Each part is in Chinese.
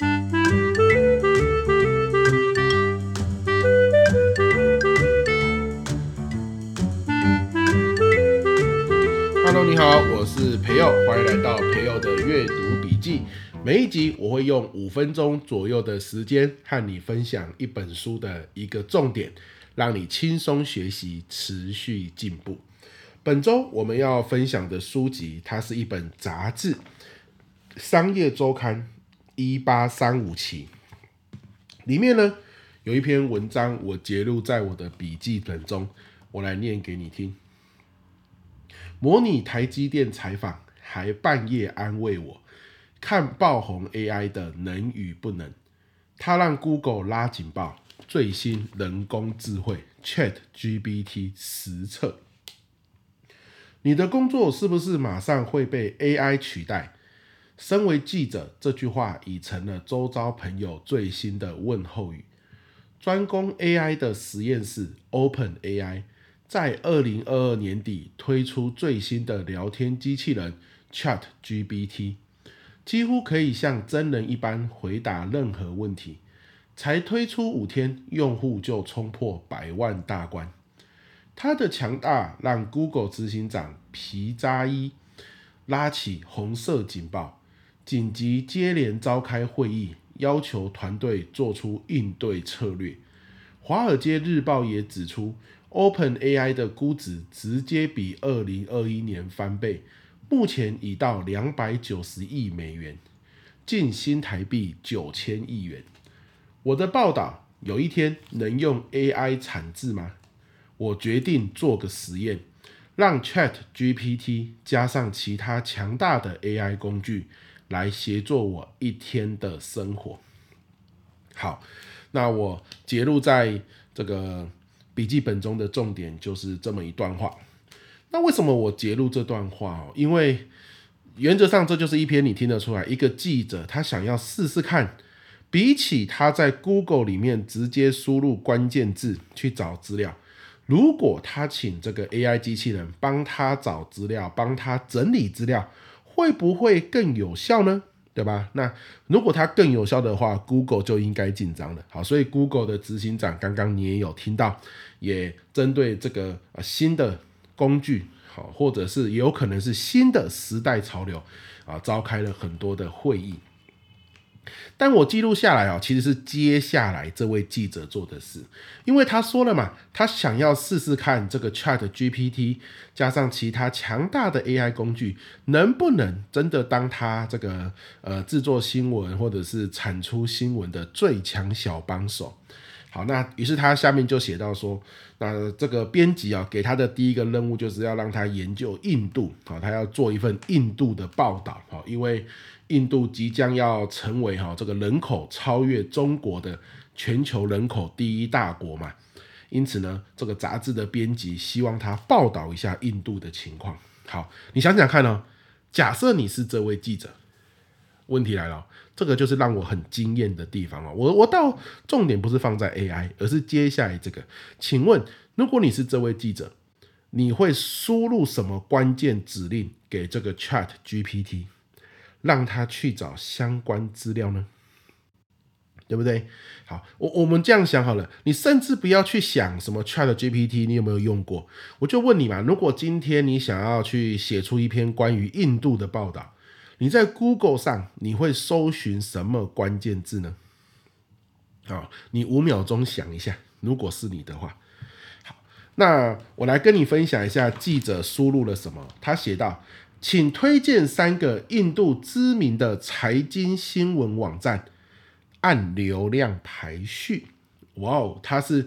Hello，你好，我是培佑，欢迎来到培佑的阅读笔记。每一集我会用五分钟左右的时间和你分享一本书的一个重点，让你轻松学习，持续进步。本周我们要分享的书籍，它是一本杂志，《商业周刊》一八三五期，里面呢有一篇文章，我截录在我的笔记本中，我来念给你听。模拟台积电采访，还半夜安慰我，看爆红 AI 的能与不能。他让 Google 拉警报，最新人工智慧 ChatGPT 实测。你的工作是不是马上会被 AI 取代？身为记者，这句话已成了周遭朋友最新的问候语。专攻 AI 的实验室 OpenAI。在二零二二年底推出最新的聊天机器人 ChatGPT，几乎可以像真人一般回答任何问题。才推出五天，用户就冲破百万大关。它的强大让 Google 执行长皮扎伊拉起红色警报，紧急接连召开会议，要求团队做出应对策略。华尔街日报也指出。OpenAI 的估值直接比二零二一年翻倍，目前已到两百九十亿美元，近新台币九千亿元。我的报道有一天能用 AI 产字吗？我决定做个实验，让 ChatGPT 加上其他强大的 AI 工具来协助我一天的生活。好，那我截录在这个。笔记本中的重点就是这么一段话。那为什么我截录这段话哦？因为原则上这就是一篇你听得出来，一个记者他想要试试看，比起他在 Google 里面直接输入关键字去找资料，如果他请这个 AI 机器人帮他找资料，帮他整理资料，会不会更有效呢？对吧？那如果它更有效的话，Google 就应该紧张了。好，所以 Google 的执行长刚刚你也有听到，也针对这个新的工具，好，或者是有可能是新的时代潮流啊，召开了很多的会议。但我记录下来哦，其实是接下来这位记者做的事，因为他说了嘛，他想要试试看这个 ChatGPT 加上其他强大的 AI 工具，能不能真的当他这个呃制作新闻或者是产出新闻的最强小帮手。好，那于是他下面就写到说，那这个编辑啊给他的第一个任务就是要让他研究印度，好，他要做一份印度的报道，好，因为。印度即将要成为哈这个人口超越中国的全球人口第一大国嘛，因此呢，这个杂志的编辑希望他报道一下印度的情况。好，你想想看呢？假设你是这位记者，问题来了，这个就是让我很惊艳的地方哦。我我到重点不是放在 AI，而是接下来这个。请问，如果你是这位记者，你会输入什么关键指令给这个 ChatGPT？让他去找相关资料呢，对不对？好，我我们这样想好了，你甚至不要去想什么 ChatGPT，你有没有用过？我就问你嘛，如果今天你想要去写出一篇关于印度的报道，你在 Google 上你会搜寻什么关键字呢？好，你五秒钟想一下，如果是你的话，好，那我来跟你分享一下记者输入了什么，他写道。请推荐三个印度知名的财经新闻网站，按流量排序。哇哦，他是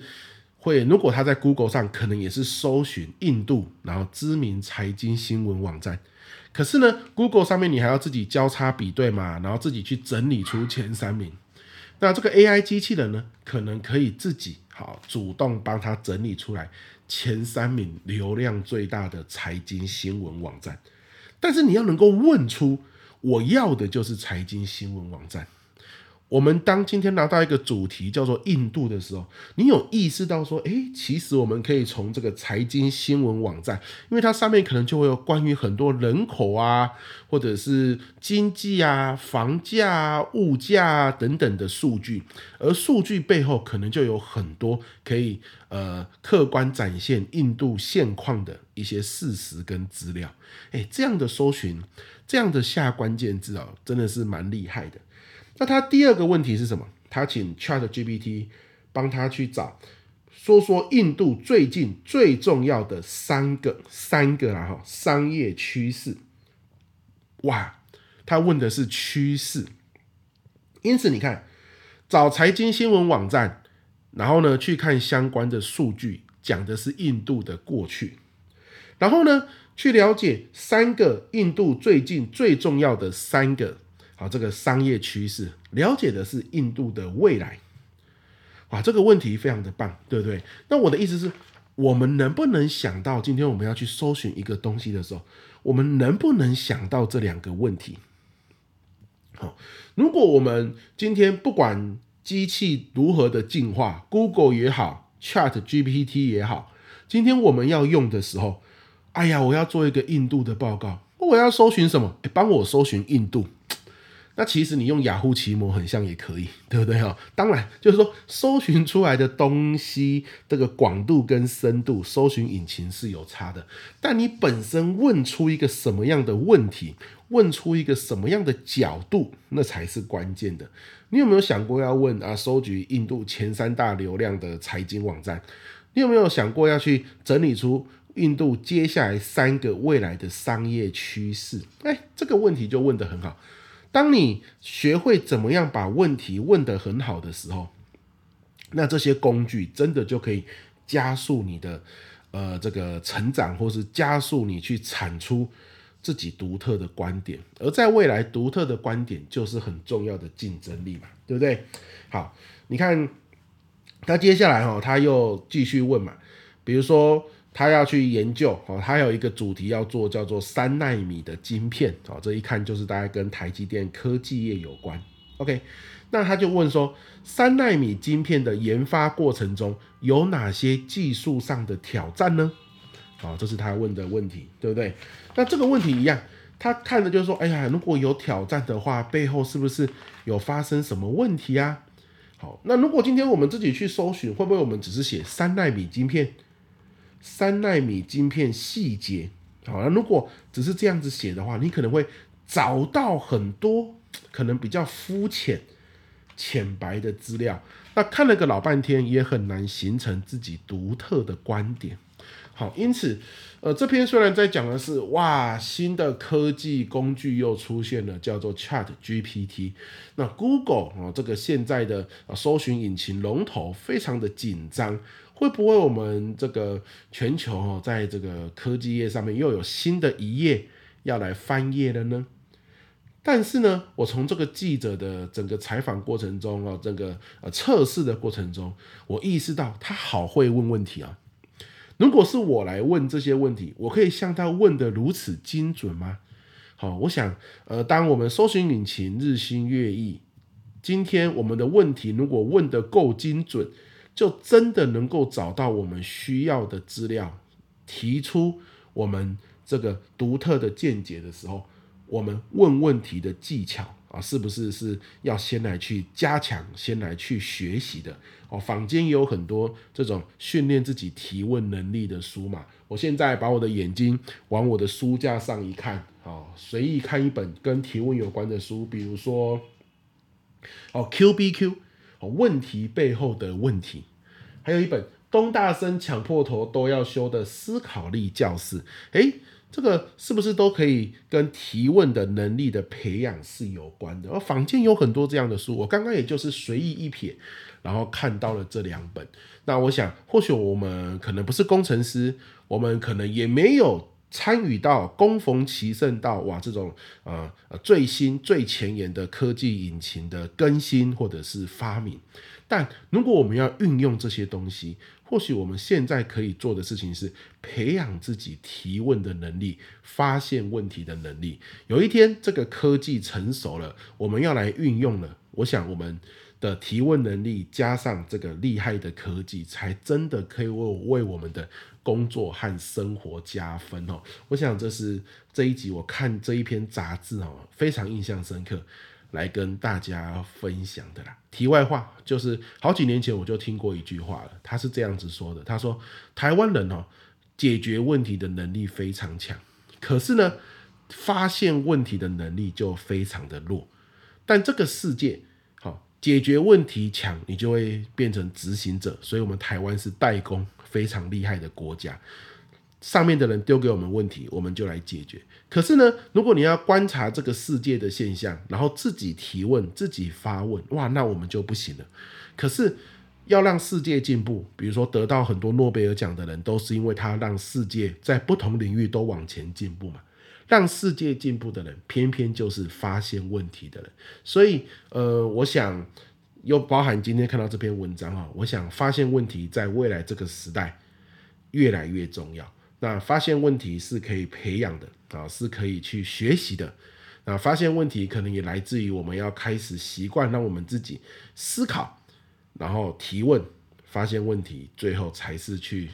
会，如果他在 Google 上，可能也是搜寻印度，然后知名财经新闻网站。可是呢，Google 上面你还要自己交叉比对嘛，然后自己去整理出前三名。那这个 AI 机器人呢，可能可以自己好主动帮他整理出来前三名流量最大的财经新闻网站。但是你要能够问出我要的就是财经新闻网站，我们当今天拿到一个主题叫做印度的时候，你有意识到说，诶，其实我们可以从这个财经新闻网站，因为它上面可能就会有关于很多人口啊，或者是经济啊、房价啊、物价啊等等的数据，而数据背后可能就有很多可以呃客观展现印度现况的一些事实跟资料。诶，这样的搜寻，这样的下关键字啊，真的是蛮厉害的。那他第二个问题是什么？他请 ChatGPT 帮他去找，说说印度最近最重要的三个三个啊哈商业趋势。哇，他问的是趋势，因此你看，找财经新闻网站，然后呢去看相关的数据，讲的是印度的过去，然后呢去了解三个印度最近最重要的三个。啊，这个商业趋势了解的是印度的未来，啊，这个问题非常的棒，对不对？那我的意思是，我们能不能想到今天我们要去搜寻一个东西的时候，我们能不能想到这两个问题？好，如果我们今天不管机器如何的进化，Google 也好，ChatGPT 也好，今天我们要用的时候，哎呀，我要做一个印度的报告，我要搜寻什么？帮我搜寻印度。那其实你用雅虎奇摩很像也可以，对不对哈？当然，就是说搜寻出来的东西这个广度跟深度，搜寻引擎是有差的。但你本身问出一个什么样的问题，问出一个什么样的角度，那才是关键的。你有没有想过要问啊？收集印度前三大流量的财经网站，你有没有想过要去整理出印度接下来三个未来的商业趋势？哎，这个问题就问得很好。当你学会怎么样把问题问得很好的时候，那这些工具真的就可以加速你的呃这个成长，或是加速你去产出自己独特的观点。而在未来，独特的观点就是很重要的竞争力嘛，对不对？好，你看他接下来哈，他又继续问嘛，比如说。他要去研究哦，他有一个主题要做，叫做三纳米的晶片哦，这一看就是大概跟台积电科技业有关。OK，那他就问说，三纳米晶片的研发过程中有哪些技术上的挑战呢？好，这是他问的问题，对不对？那这个问题一样，他看的就是说，哎呀，如果有挑战的话，背后是不是有发生什么问题啊？好，那如果今天我们自己去搜寻，会不会我们只是写三纳米晶片？三纳米晶片细节，好，那如果只是这样子写的话，你可能会找到很多 可能比较肤浅、浅白的资料，那看了个老半天，也很难形成自己独特的观点。好，因此，呃，这篇虽然在讲的是哇，新的科技工具又出现了，叫做 Chat GPT。那 Google 啊，这个现在的搜寻引擎龙头非常的紧张。会不会我们这个全球哦，在这个科技业上面又有新的一页要来翻页了呢？但是呢，我从这个记者的整个采访过程中啊，这个呃测试的过程中，我意识到他好会问问题啊。如果是我来问这些问题，我可以像他问得如此精准吗？好，我想呃，当我们搜寻引擎日新月异，今天我们的问题如果问得够精准。就真的能够找到我们需要的资料，提出我们这个独特的见解的时候，我们问问题的技巧啊，是不是是要先来去加强，先来去学习的？哦，坊间也有很多这种训练自己提问能力的书嘛。我现在把我的眼睛往我的书架上一看，哦，随意看一本跟提问有关的书，比如说，哦，QBQ。问题背后的问题，还有一本东大生抢破头都要修的思考力教室。诶，这个是不是都可以跟提问的能力的培养是有关的？而坊间有很多这样的书，我刚刚也就是随意一瞥，然后看到了这两本。那我想，或许我们可能不是工程师，我们可能也没有。参与到攻逢其胜到哇这种呃最新最前沿的科技引擎的更新或者是发明，但如果我们要运用这些东西，或许我们现在可以做的事情是培养自己提问的能力，发现问题的能力。有一天这个科技成熟了，我们要来运用了，我想我们的提问能力加上这个厉害的科技，才真的可以为为我们的工作和生活加分哦。我想这是这一集我看这一篇杂志哦，非常印象深刻，来跟大家分享的啦。题外话就是，好几年前我就听过一句话了，他是这样子说的：他说台湾人哦，解决问题的能力非常强，可是呢，发现问题的能力就非常的弱。但这个世界，解决问题强，你就会变成执行者。所以，我们台湾是代工非常厉害的国家。上面的人丢给我们问题，我们就来解决。可是呢，如果你要观察这个世界的现象，然后自己提问、自己发问，哇，那我们就不行了。可是要让世界进步，比如说得到很多诺贝尔奖的人，都是因为他让世界在不同领域都往前进步嘛。让世界进步的人，偏偏就是发现问题的人。所以，呃，我想又包含今天看到这篇文章啊，我想发现问题在未来这个时代越来越重要。那发现问题是可以培养的啊，是可以去学习的。那发现问题可能也来自于我们要开始习惯，让我们自己思考，然后提问，发现问题，最后才是去。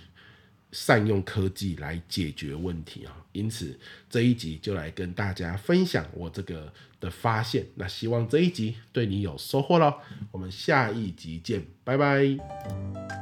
善用科技来解决问题啊，因此这一集就来跟大家分享我这个的发现。那希望这一集对你有收获喽，我们下一集见，拜拜。